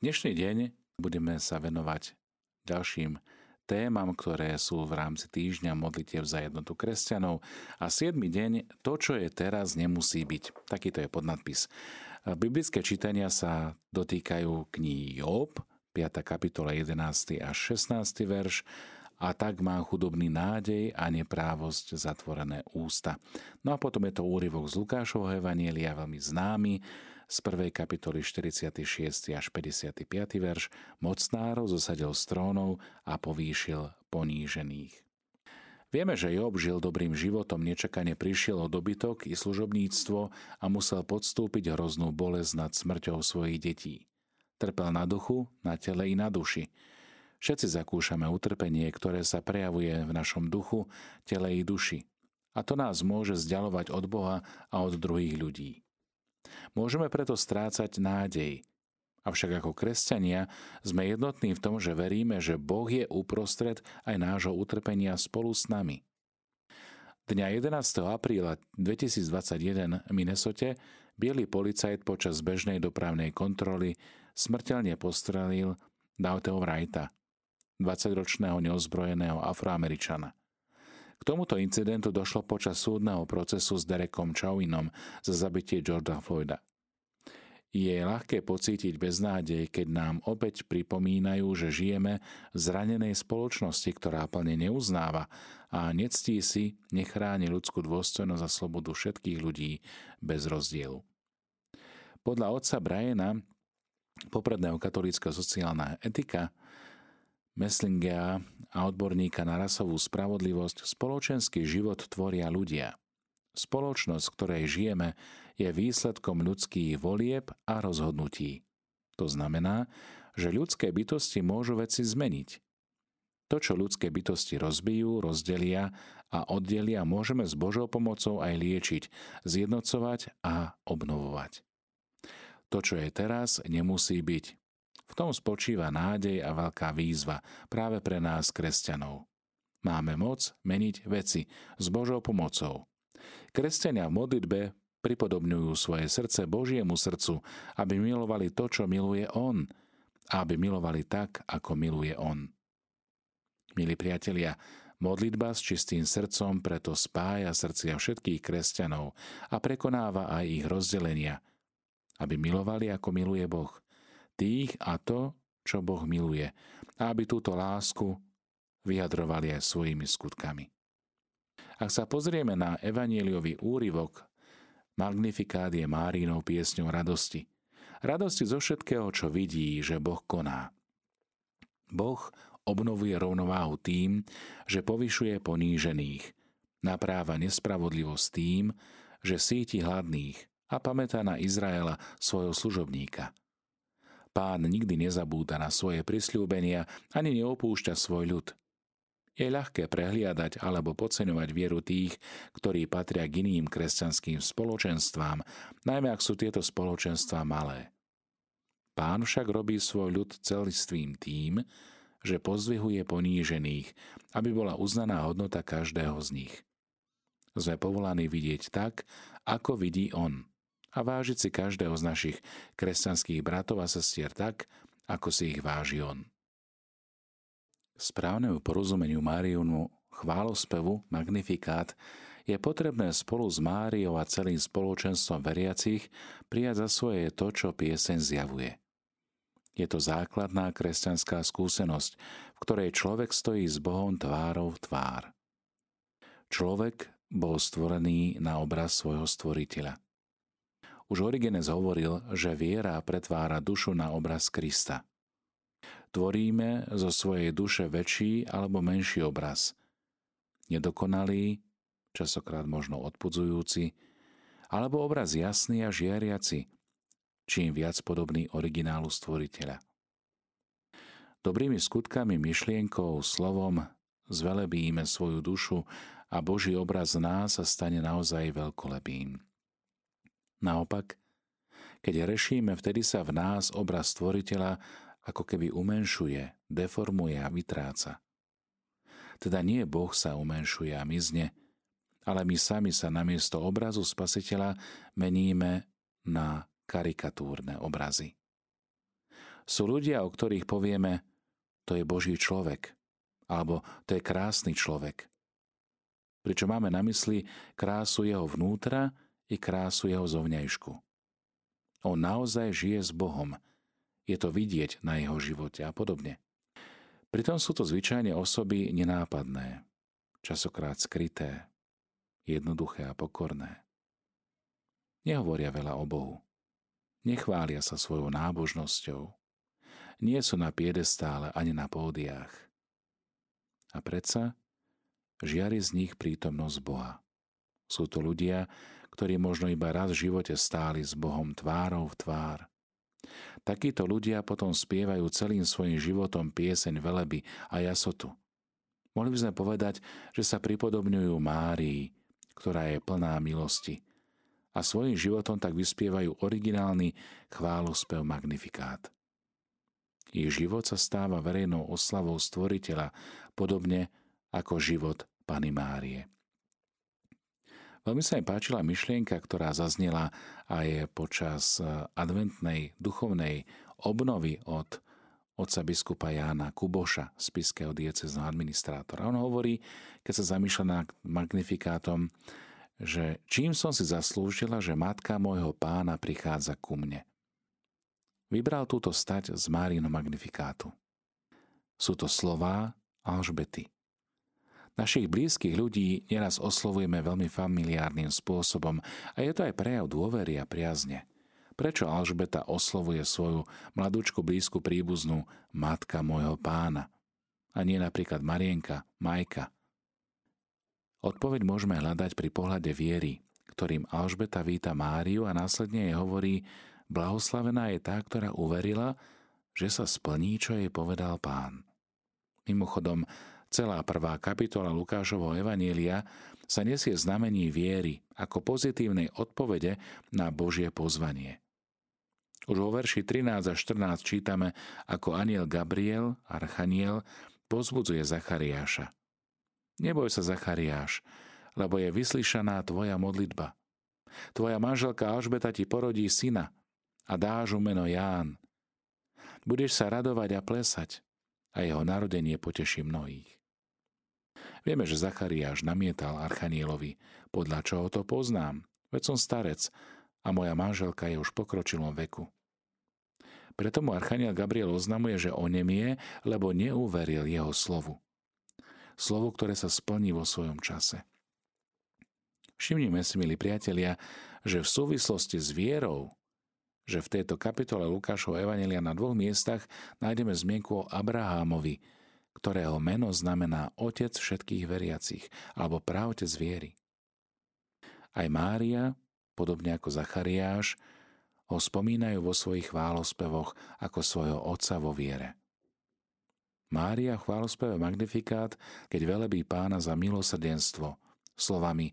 Dnešný deň budeme sa venovať ďalším témam, ktoré sú v rámci týždňa modlitev za jednotu kresťanov. A 7. deň, to, čo je teraz, nemusí byť. Takýto je podnadpis. Biblické čítania sa dotýkajú knihy Job, 5. kapitola 11. až 16. verš, a tak má chudobný nádej a neprávosť zatvorené ústa. No a potom je to úryvok z Lukášovho Evanielia, veľmi známy, z 1. kapitoly 46. až 55. verš mocnárov zosadil z trónov a povýšil ponížených. Vieme, že Job žil dobrým životom, nečakane prišiel o dobytok i služobníctvo a musel podstúpiť hroznú bolesť nad smrťou svojich detí. Trpel na duchu, na tele i na duši. Všetci zakúšame utrpenie, ktoré sa prejavuje v našom duchu, tele i duši. A to nás môže vzdialovať od Boha a od druhých ľudí. Môžeme preto strácať nádej. Avšak ako kresťania sme jednotní v tom, že veríme, že Boh je uprostred aj nášho utrpenia spolu s nami. Dňa 11. apríla 2021 v Minnesote biely policajt počas bežnej dopravnej kontroly smrteľne postrelil Dauteho Wrighta, 20-ročného neozbrojeného afroameričana. K tomuto incidentu došlo počas súdneho procesu s Derekom Chauvinom za zabitie Georgia Floyda. Je ľahké pocítiť beznádej, keď nám opäť pripomínajú, že žijeme v zranenej spoločnosti, ktorá plne neuznáva a nectí si, nechráni ľudskú dôstojnosť a slobodu všetkých ľudí bez rozdielu. Podľa otca Briana, popredného katolícka sociálna etika, Meslingea a odborníka na rasovú spravodlivosť, spoločenský život tvoria ľudia. Spoločnosť, v ktorej žijeme, je výsledkom ľudských volieb a rozhodnutí. To znamená, že ľudské bytosti môžu veci zmeniť. To, čo ľudské bytosti rozbijú, rozdelia a oddelia, môžeme s Božou pomocou aj liečiť, zjednocovať a obnovovať. To, čo je teraz, nemusí byť. V tom spočíva nádej a veľká výzva práve pre nás, kresťanov. Máme moc meniť veci s Božou pomocou. Kresťania v modlitbe pripodobňujú svoje srdce Božiemu srdcu, aby milovali to, čo miluje On, a aby milovali tak, ako miluje On. Milí priatelia, modlitba s čistým srdcom preto spája srdcia všetkých kresťanov a prekonáva aj ich rozdelenia, aby milovali, ako miluje Boh – tých a to, čo Boh miluje, a aby túto lásku vyjadrovali aj svojimi skutkami. Ak sa pozrieme na evanieliový úryvok, Magnifikát je Márinou piesňou radosti. Radosti zo všetkého, čo vidí, že Boh koná. Boh obnovuje rovnováhu tým, že povyšuje ponížených, napráva nespravodlivosť tým, že síti hladných a pamätá na Izraela svojho služobníka – Pán nikdy nezabúda na svoje prisľúbenia ani neopúšťa svoj ľud. Je ľahké prehliadať alebo podceňovať vieru tých, ktorí patria k iným kresťanským spoločenstvám, najmä ak sú tieto spoločenstvá malé. Pán však robí svoj ľud celistvým tým, že pozdvihuje ponížených, aby bola uznaná hodnota každého z nich. Sme povolaní vidieť tak, ako vidí On a vážiť si každého z našich kresťanských bratov a sestier tak, ako si ich váži on. Správnemu porozumeniu Márionu chválospevu Magnifikát je potrebné spolu s Máriou a celým spoločenstvom veriacich prijať za svoje to, čo pieseň zjavuje. Je to základná kresťanská skúsenosť, v ktorej človek stojí s Bohom tvárou v tvár. Človek bol stvorený na obraz svojho stvoriteľa. Už Origenes hovoril, že viera pretvára dušu na obraz Krista. Tvoríme zo svojej duše väčší alebo menší obraz. Nedokonalý, časokrát možno odpudzujúci, alebo obraz jasný a žiariaci, čím viac podobný originálu stvoriteľa. Dobrými skutkami, myšlienkou, slovom zvelebíme svoju dušu a Boží obraz nás sa stane naozaj veľkolepým. Naopak, keď rešíme, vtedy sa v nás obraz stvoriteľa ako keby umenšuje, deformuje a vytráca. Teda nie Boh sa umenšuje a mizne, ale my sami sa namiesto obrazu spasiteľa meníme na karikatúrne obrazy. Sú ľudia, o ktorých povieme, to je Boží človek, alebo to je krásny človek. Pričom máme na mysli krásu jeho vnútra i krásu jeho zovňajšku. On naozaj žije s Bohom. Je to vidieť na jeho živote a podobne. Pritom sú to zvyčajne osoby nenápadné, časokrát skryté, jednoduché a pokorné. Nehovoria veľa o Bohu. Nechvália sa svojou nábožnosťou. Nie sú na piedestále ani na pódiách. A predsa žiari z nich prítomnosť Boha. Sú to ľudia, ktorí možno iba raz v živote stáli s Bohom tvárou v tvár. Takíto ľudia potom spievajú celým svojim životom pieseň veleby a jasotu. Mohli by sme povedať, že sa pripodobňujú Márii, ktorá je plná milosti a svojim životom tak vyspievajú originálny chválospev Magnifikát. Ich život sa stáva verejnou oslavou stvoriteľa, podobne ako život Pany Márie. Veľmi sa mi páčila myšlienka, ktorá zaznela aj počas eh, adventnej duchovnej obnovy od otca biskupa Jána Kuboša z Piského diecezného administrátora. On hovorí, keď sa zamýšľa nad magnifikátom, že čím som si zaslúžila, že matka môjho pána prichádza ku mne. Vybral túto stať z Márino Magnifikátu. Sú to slová Alžbety. Našich blízkych ľudí neraz oslovujeme veľmi familiárnym spôsobom a je to aj prejav dôvery a priazne. Prečo Alžbeta oslovuje svoju mladúčku blízku príbuznú matka môjho pána a nie napríklad Marienka, Majka? Odpoveď môžeme hľadať pri pohľade viery, ktorým Alžbeta víta Máriu a následne jej hovorí Blahoslavená je tá, ktorá uverila, že sa splní, čo jej povedal pán. Mimochodom, Celá prvá kapitola Lukášovho Evanielia sa nesie znamení viery ako pozitívnej odpovede na Božie pozvanie. Už vo verši 13 a 14 čítame, ako aniel Gabriel, archaniel, pozbudzuje Zachariáša. Neboj sa, Zachariáš, lebo je vyslyšaná tvoja modlitba. Tvoja manželka Alžbeta ti porodí syna a dáš mu meno Ján. Budeš sa radovať a plesať a jeho narodenie poteší mnohých. Vieme, že Zachariáš namietal Archanielovi, podľa čoho to poznám, veď som starec a moja manželka je už v pokročilom veku. Preto mu Archaniel Gabriel oznamuje, že onemie, lebo neuveril jeho slovu. Slovo, ktoré sa splní vo svojom čase. Všimnime si, milí priatelia, že v súvislosti s vierou, že v tejto kapitole Lukášov Evanelia na dvoch miestach nájdeme zmienku o Abrahámovi, ktorého meno znamená Otec všetkých veriacich alebo právotec viery. Aj Mária, podobne ako Zachariáš, ho spomínajú vo svojich chválospevoch ako svojho otca vo viere. Mária v chválospeve Magnifikát, keď velebí pána za milosrdenstvo, slovami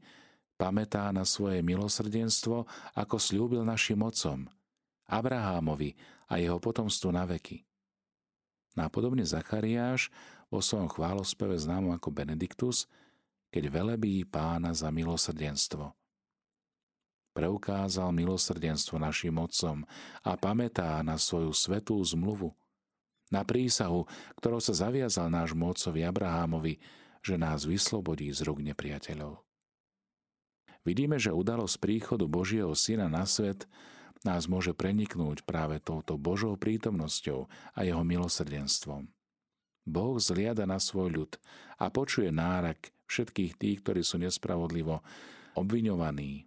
pamätá na svoje milosrdenstvo, ako slúbil našim otcom, Abrahámovi a jeho potomstvu na veky. Nápodobne Zachariáš vo svojom chválospeve známom ako Benediktus, keď velebí pána za milosrdenstvo. Preukázal milosrdenstvo našim otcom a pamätá na svoju svetú zmluvu, na prísahu, ktorou sa zaviazal náš otcovi Abrahámovi, že nás vyslobodí z rúk nepriateľov. Vidíme, že udalosť príchodu Božieho Syna na svet nás môže preniknúť práve touto Božou prítomnosťou a jeho milosrdenstvom. Boh zliada na svoj ľud a počuje nárak všetkých tých, ktorí sú nespravodlivo obviňovaní.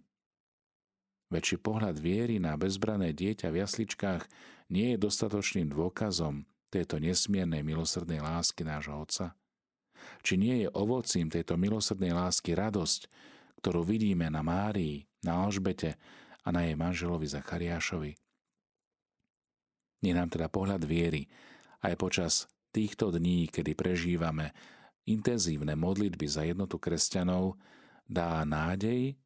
Väčší pohľad viery na bezbrané dieťa v jasličkách nie je dostatočným dôkazom tejto nesmiernej milosrdnej lásky nášho Otca? Či nie je ovocím tejto milosrdnej lásky radosť, ktorú vidíme na Márii, na Alžbete a na jej manželovi Zachariášovi. Nie nám teda pohľad viery aj počas týchto dní, kedy prežívame intenzívne modlitby za jednotu kresťanov, dá nádej,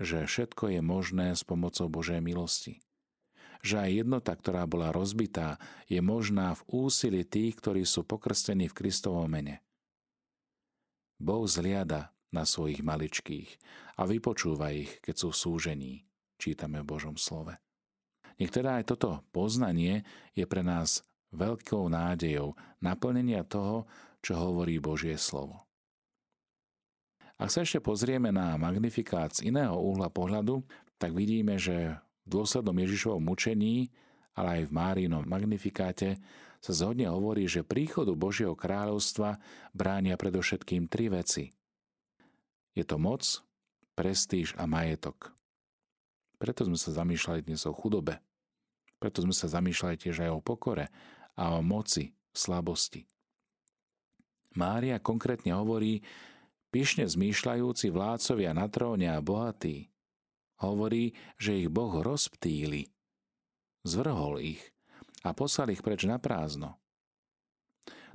že všetko je možné s pomocou Božej milosti. Že aj jednota, ktorá bola rozbitá, je možná v úsilí tých, ktorí sú pokrstení v Kristovom mene. Boh zliada na svojich maličkých a vypočúva ich, keď sú v súžení čítame v Božom slove. Nech teda aj toto poznanie je pre nás veľkou nádejou naplnenia toho, čo hovorí Božie slovo. Ak sa ešte pozrieme na magnifikát z iného uhla pohľadu, tak vidíme, že v dôslednom Ježišovom mučení, ale aj v Márinom magnifikáte sa zhodne hovorí, že príchodu Božieho kráľovstva bránia predovšetkým tri veci. Je to moc, prestíž a majetok. Preto sme sa zamýšľali dnes o chudobe. Preto sme sa zamýšľali tiež aj o pokore a o moci, slabosti. Mária konkrétne hovorí, pyšne zmýšľajúci vládcovia na tróne a bohatí. Hovorí, že ich Boh rozptýli, zvrhol ich a poslal ich preč na prázdno.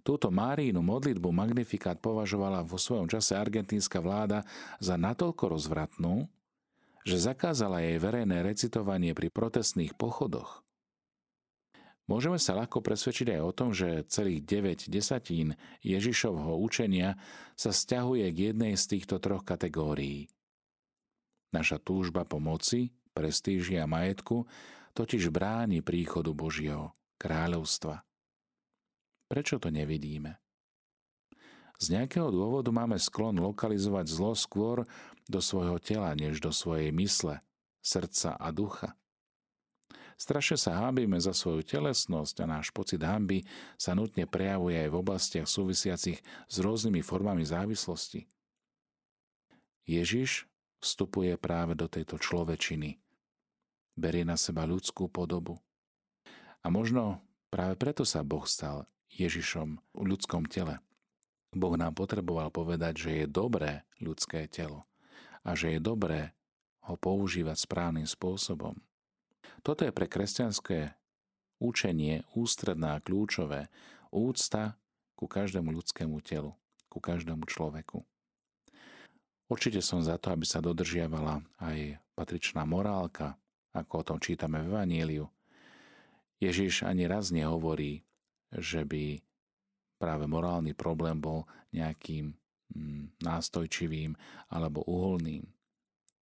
Túto Márínu modlitbu Magnifikát považovala vo svojom čase argentínska vláda za natoľko rozvratnú, že zakázala jej verejné recitovanie pri protestných pochodoch. Môžeme sa ľahko presvedčiť aj o tom, že celých 9 desatín Ježišovho učenia sa stiahuje k jednej z týchto troch kategórií. Naša túžba po moci, prestíži a majetku totiž bráni príchodu Božieho kráľovstva. Prečo to nevidíme? Z nejakého dôvodu máme sklon lokalizovať zlo skôr do svojho tela, než do svojej mysle, srdca a ducha. Strašne sa hábime za svoju telesnosť a náš pocit hámby sa nutne prejavuje aj v oblastiach súvisiacich s rôznymi formami závislosti. Ježiš vstupuje práve do tejto človečiny. Berie na seba ľudskú podobu. A možno práve preto sa Boh stal Ježišom v ľudskom tele. Boh nám potreboval povedať, že je dobré ľudské telo a že je dobré ho používať správnym spôsobom. Toto je pre kresťanské učenie ústredná a kľúčové úcta ku každému ľudskému telu, ku každému človeku. Určite som za to, aby sa dodržiavala aj patričná morálka, ako o tom čítame v Evaníliu. Ježiš ani raz nehovorí, že by práve morálny problém bol nejakým nástojčivým alebo uholným.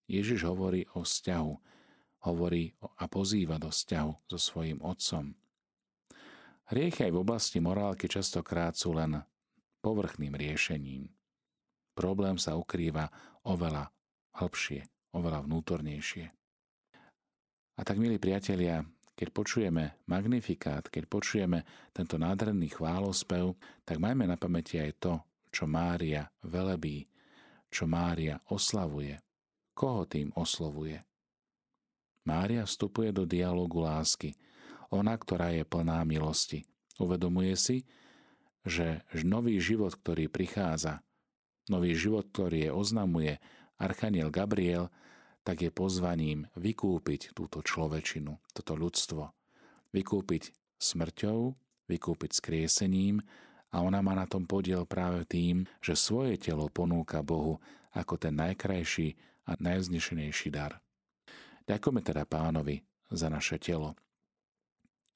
Ježiš hovorí o vzťahu, hovorí a pozýva do vzťahu so svojím otcom. Hriechy aj v oblasti morálky častokrát sú len povrchným riešením. Problém sa ukrýva oveľa hlbšie, oveľa vnútornejšie. A tak, milí priatelia, keď počujeme magnifikát, keď počujeme tento nádherný chválospev, tak majme na pamäti aj to, čo Mária velebí, čo Mária oslavuje. Koho tým oslovuje? Mária vstupuje do dialogu lásky. Ona, ktorá je plná milosti. Uvedomuje si, že nový život, ktorý prichádza, nový život, ktorý je oznamuje Archaniel Gabriel, tak je pozvaním vykúpiť túto človečinu, toto ľudstvo. Vykúpiť smrťou, vykúpiť skriesením a ona má na tom podiel práve tým, že svoje telo ponúka Bohu ako ten najkrajší a najvznešenejší dar. Ďakujeme teda pánovi za naše telo.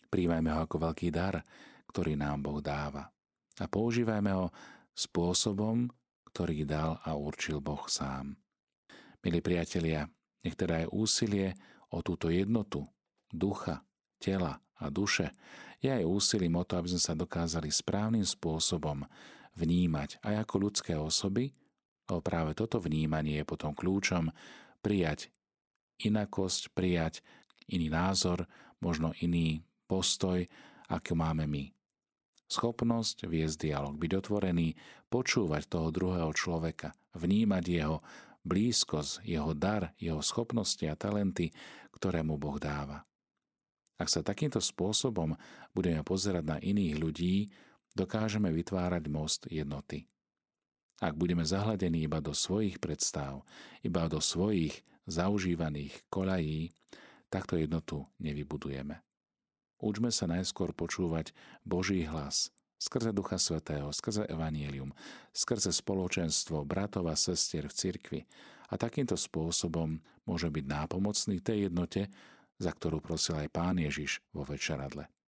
Príjmajme ho ako veľký dar, ktorý nám Boh dáva. A používajme ho spôsobom, ktorý dal a určil Boh sám. Milí priatelia, nech teda aj úsilie o túto jednotu ducha, tela a duše je aj úsilím o to, aby sme sa dokázali správnym spôsobom vnímať aj ako ľudské osoby, lebo práve toto vnímanie je potom kľúčom prijať inakosť, prijať iný názor, možno iný postoj, ako máme my. Schopnosť viesť dialog, byť otvorený, počúvať toho druhého človeka, vnímať jeho blízkosť, jeho dar, jeho schopnosti a talenty, ktoré mu Boh dáva. Ak sa takýmto spôsobom budeme pozerať na iných ľudí, dokážeme vytvárať most jednoty. Ak budeme zahladení iba do svojich predstav, iba do svojich zaužívaných koľají, takto jednotu nevybudujeme. Učme sa najskôr počúvať Boží hlas skrze Ducha Svetého, skrze Evangelium, skrze spoločenstvo bratov a sestier v cirkvi a takýmto spôsobom môže byť nápomocný tej jednote, za ktorú prosil aj Pán Ježiš vo večeradle.